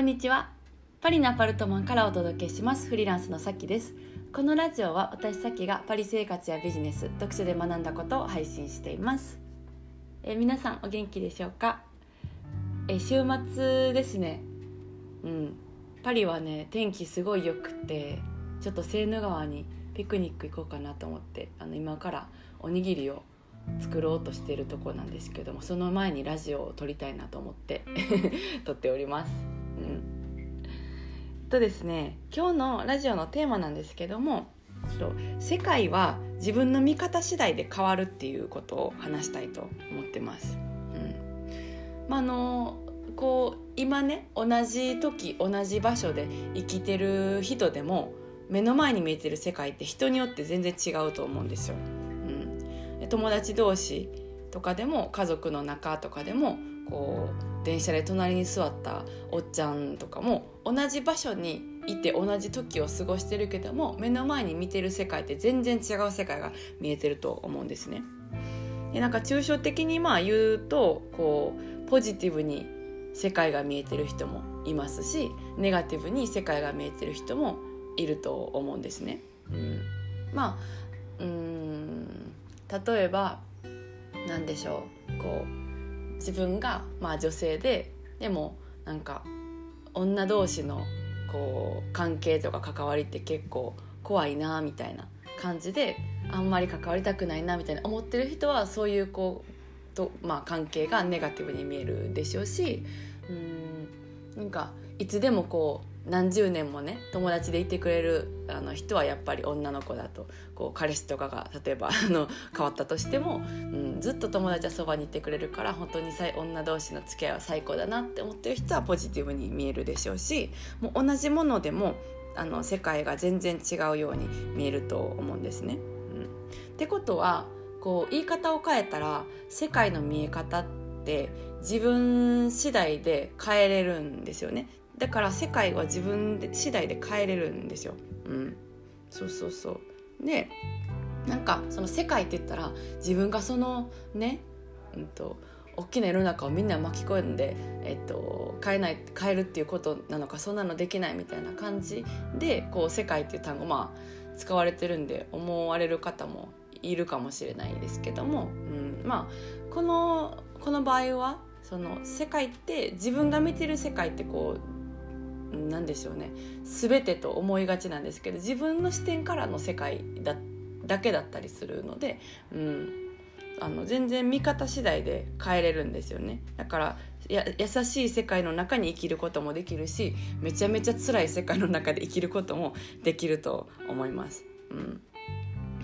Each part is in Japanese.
こんにちは。パリのアパルトマンからお届けします。フリーランスのさきです。このラジオは私さきがパリ生活やビジネス読書で学んだことを配信しています。え皆さんお元気でしょうか？え週末ですね。うん。パリはね天気すごい良くてちょっとセーヌ川にピクニック行こうかなと思ってあの今からおにぎりを作ろうとしているとこなんですけどもその前にラジオを撮りたいなと思って 撮っております。うんとですね今日のラジオのテーマなんですけども世界は自分の見方次第で変わるっていうことを話したいと思ってます。うんまあ、あのこう今ね同じ時同じ場所で生きてる人でも目の前に見えてる世界って人によって全然違うと思うんですよ。うん、友達同士とかでも家族の中とかでもこう電車で隣に座ったおっちゃんとかも同じ場所にいて同じ時を過ごしてるけども目の前に見てる世界って全然違う世界が見えてると思うんですね。でなんか抽象的にまあ言うとこうポジティブに世界が見えてる人もいますしネガティブに世界が見えてる人もいると思うんですね。うん、まあうん例えば何でしょうこう自分がまあ女性ででもなんか女同士のこう関係とか関わりって結構怖いなみたいな感じであんまり関わりたくないなみたいな思ってる人はそういうこうと、まあ、関係がネガティブに見えるでしょうしうんなんかいつでもこう何十年もね友達でいてくれるあの人はやっぱり女の子だと。こう彼氏とかが例えばあの変わったとしても、うん、ずっと友達はそばにいてくれるから本当に女同士の付き合いは最高だなって思ってる人はポジティブに見えるでしょうしもう同じものでもあの世界が全然違うように見えると思うんですね。うん、ってことはこう言い方を変えたら世界の見え方って自分次第で変えれるんですよね。だから世界は自分で次第で変えれるんですよ。うん、そうそうそう。でなんかその世界って言ったら自分がそのね、うんと、大きな世の中をみんな巻き込んで、えっと、変えない変えるっていうことなのかそんなのできないみたいな感じでこう世界っていう単語まあ使われてるんで思われる方もいるかもしれないですけども、うん、まあこのこの場合はその世界って自分が見てる世界ってこう何でしょうね。全てと思いがちなんですけど自分の視点からの世界だだけだったりするので、うん、あの全然見方次第で変えれるんですよね。だからや優しい世界の中に生きることもできるしめちゃめちゃ辛い世界の中で生きることもできると思います。うん、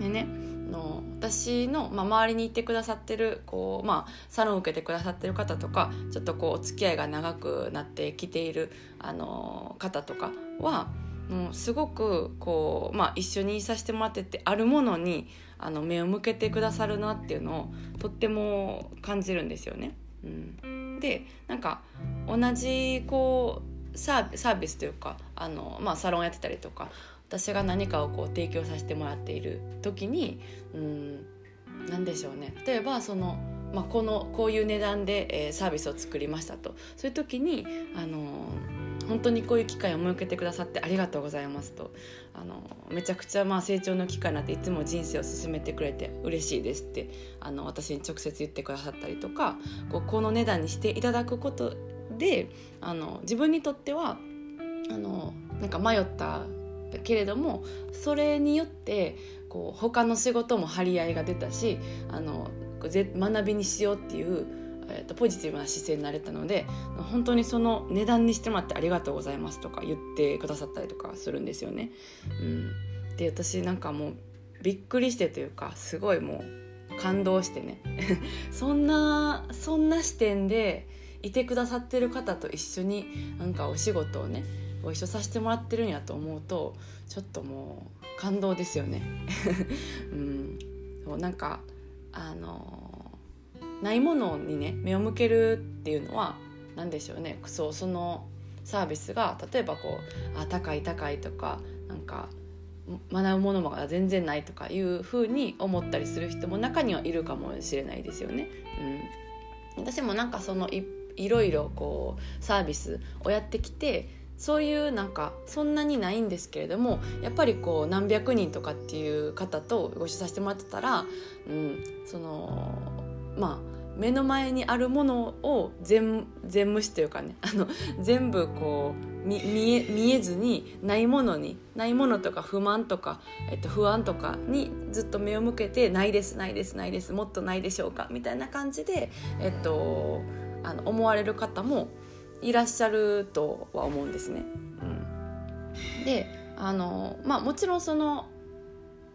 でねの私の、まあ、周りにいてくださってるこう、まあ、サロンを受けてくださってる方とかちょっとこうお付き合いが長くなってきているあの方とかはもうすごくこう、まあ、一緒にいさせてもらっててあるものにあの目を向けてくださるなっていうのをとっても感じるんですよね。うん、でなんか同じこうサービスというかあの、まあ、サロンやってたりとか私が何かをこう提供させてもらっている時にうん何でしょうね。例えばその、まあ、このこういう値段で、えー、サービスを作りましたと。そういう時にあの本当にこういう機会を設けてくださってありがとうございますと。あのめちゃくちゃまあ成長の機会になっていつも人生を進めてくれて嬉しいですってあの私に直接言ってくださったりとかこうこの値段にしていただくことであの自分にとってはあのなんか迷ったけれどもそれによってこう他の仕事も張り合いが出たしあの学びにしようっていう、えーと、ポジティブな姿勢になれたので本当にその値段にしてもらってありがとうございますとか言ってくださったりとかするんですよね。うん、で私なんかもうびっくりしてというかすごいもう感動してね そんなそんな視点でいてくださってる方と一緒になんかお仕事をねご一緒させてもらってるんやと思うとちょっともう感動ですよね。うん、そうなんかあのないものにね目を向けるっていうのは何でしょうねそうそのサービスが例えばこうあ高い高いとかなんか学ぶものが全然ないとかいうふうに思ったりする人も中にはいるかもしれないですよね。うん、私もなんかその一いろいろこうサービスをやってきてそういうなんかそんなにないんですけれどもやっぱりこう何百人とかっていう方とご一緒させてもらってたら、うん、そのまあ目の前にあるものを全全無視というかねあの全部こう見え見えずにないものにないものとか不満とか、えっと、不安とかにずっと目を向けて「ないですないですないですもっとないでしょうか」みたいな感じで、えっと、あの思われる方もいらっしゃるとは思うんですね。うん、であのまあもちろんその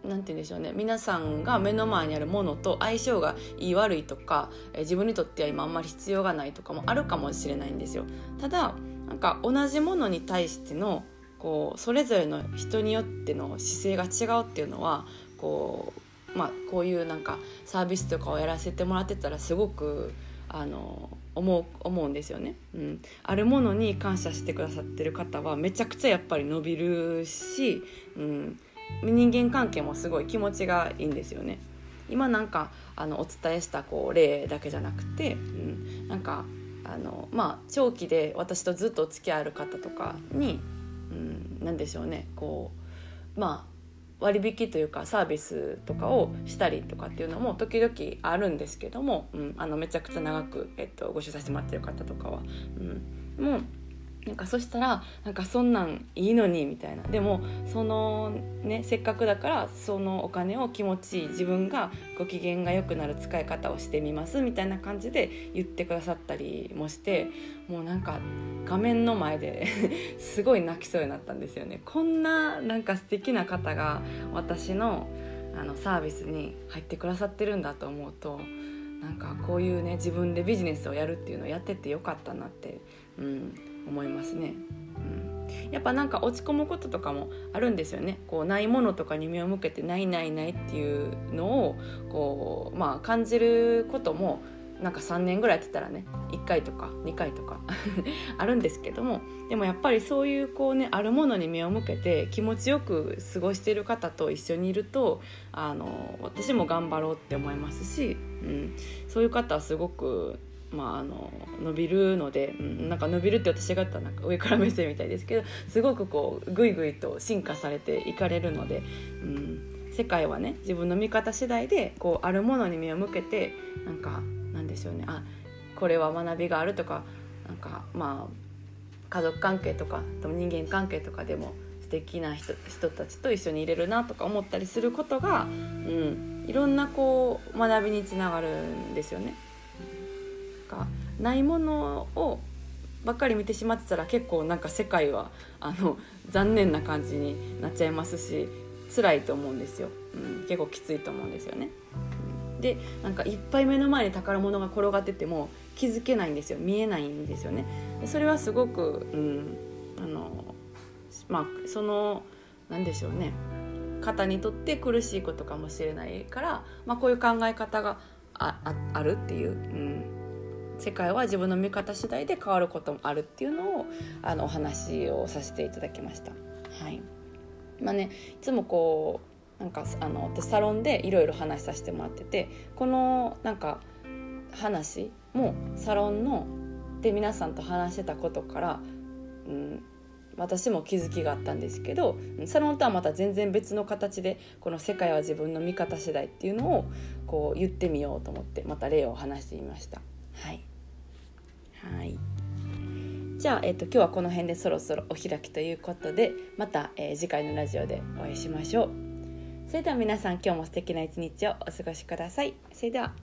なんて言うんでしょうね皆さんが目の前にあるものと相性がいい悪いとか、え自分にとっては今あんまり必要がないとかもあるかもしれないんですよ。ただなんか同じものに対してのこうそれぞれの人によっての姿勢が違うっていうのはこう,、まあ、こういうなんかサービスとかをやらせてもらってたらすごくあの思う思うんですよね、うん、あるものに感謝してくださってる方はめちゃくちゃやっぱり伸びるし、うん、人間関係もすごい気持ちがいいんですよね。今なんかあのお伝えしたこう例だけじゃなくて、うん、なんかあのまあ長期で私とずっとお付き合いある方とかに、うん、何でしょうね。こうまあ割引というかサービスとかをしたりとかっていうのも時々あるんですけども、うん、あのめちゃくちゃ長く、えっと、ご一緒させてもらってる方とかは。うん、もうなんかそしたらなんかそんなんいいのにみたいな。でもそのねせっかくだからそのお金を気持ちいい自分がご機嫌が良くなる使い方をしてみますみたいな感じで言ってくださったりもしてもうなんか画面の前で すごい泣きそうになったんですよね。こんななんか素敵な方が私のあのサービスに入ってくださってるんだと思うとなんかこういうね自分でビジネスをやるっていうのをやっててよかったなって、うん、思いますね。うん、やっぱなんか落ち込むこととかもあるんですよね。こうないものとかに目を向けてないないないっていうのをこう、まあ、感じることもなんか3年ぐらいやってたらね1回とか2回とか あるんですけども。でもやっぱりそういうこうねあるものに目を向けて気持ちよく過ごしている方と一緒にいるとあの私も頑張ろうって思いますし、うん、そういう方はすごくまあ、あの伸びるので、うん、なんか伸びるって私が言ったらなんか上から目線みたいですけどすごくこうぐいぐいと進化されていかれるので、うん、世界はね自分の見方次第でこうあるものに目を向けてなんかなんでしょうねあこれは学びがあるとかなんかまあ家族関係とか人間関係とかでも素敵な人人たちと一緒にいれるなとか思ったりすることが、うん、いろんなこう学びにつながるんですよね。かないものをばっかり見てしまってたら結構なんか世界はあの残念な感じになっちゃいますし辛いと思うんですよ、うん、結構きついと思うんですよね。でなんかいっぱい目の前に宝物が転がってても気づけないんですよ。見えないんですよね。それはすごく、うん、あのまあそのなんでしょうね。方にとって苦しいことかもしれないから、まあ、こういう考え方がああるっていう、うん、世界は自分の見方次第で変わることもあるっていうのをあのお話をさせていただきました。はいまあね、いつもこうなんかあの私サロンでいろいろ話させてもらっててこのなんか話もサロンので皆さんと話してたことから、うん、私も気づきがあったんですけどサロンとはまた全然別の形でこの「世界は自分の見方次第」っていうのをこう言ってみようと思ってまた例を話してみました。はいじゃあ、えーと、今日はこの辺でそろそろお開きということでまた、えー、次回のラジオでお会いしましょう。それでは皆さん今日も素敵な一日をお過ごしください。それでは。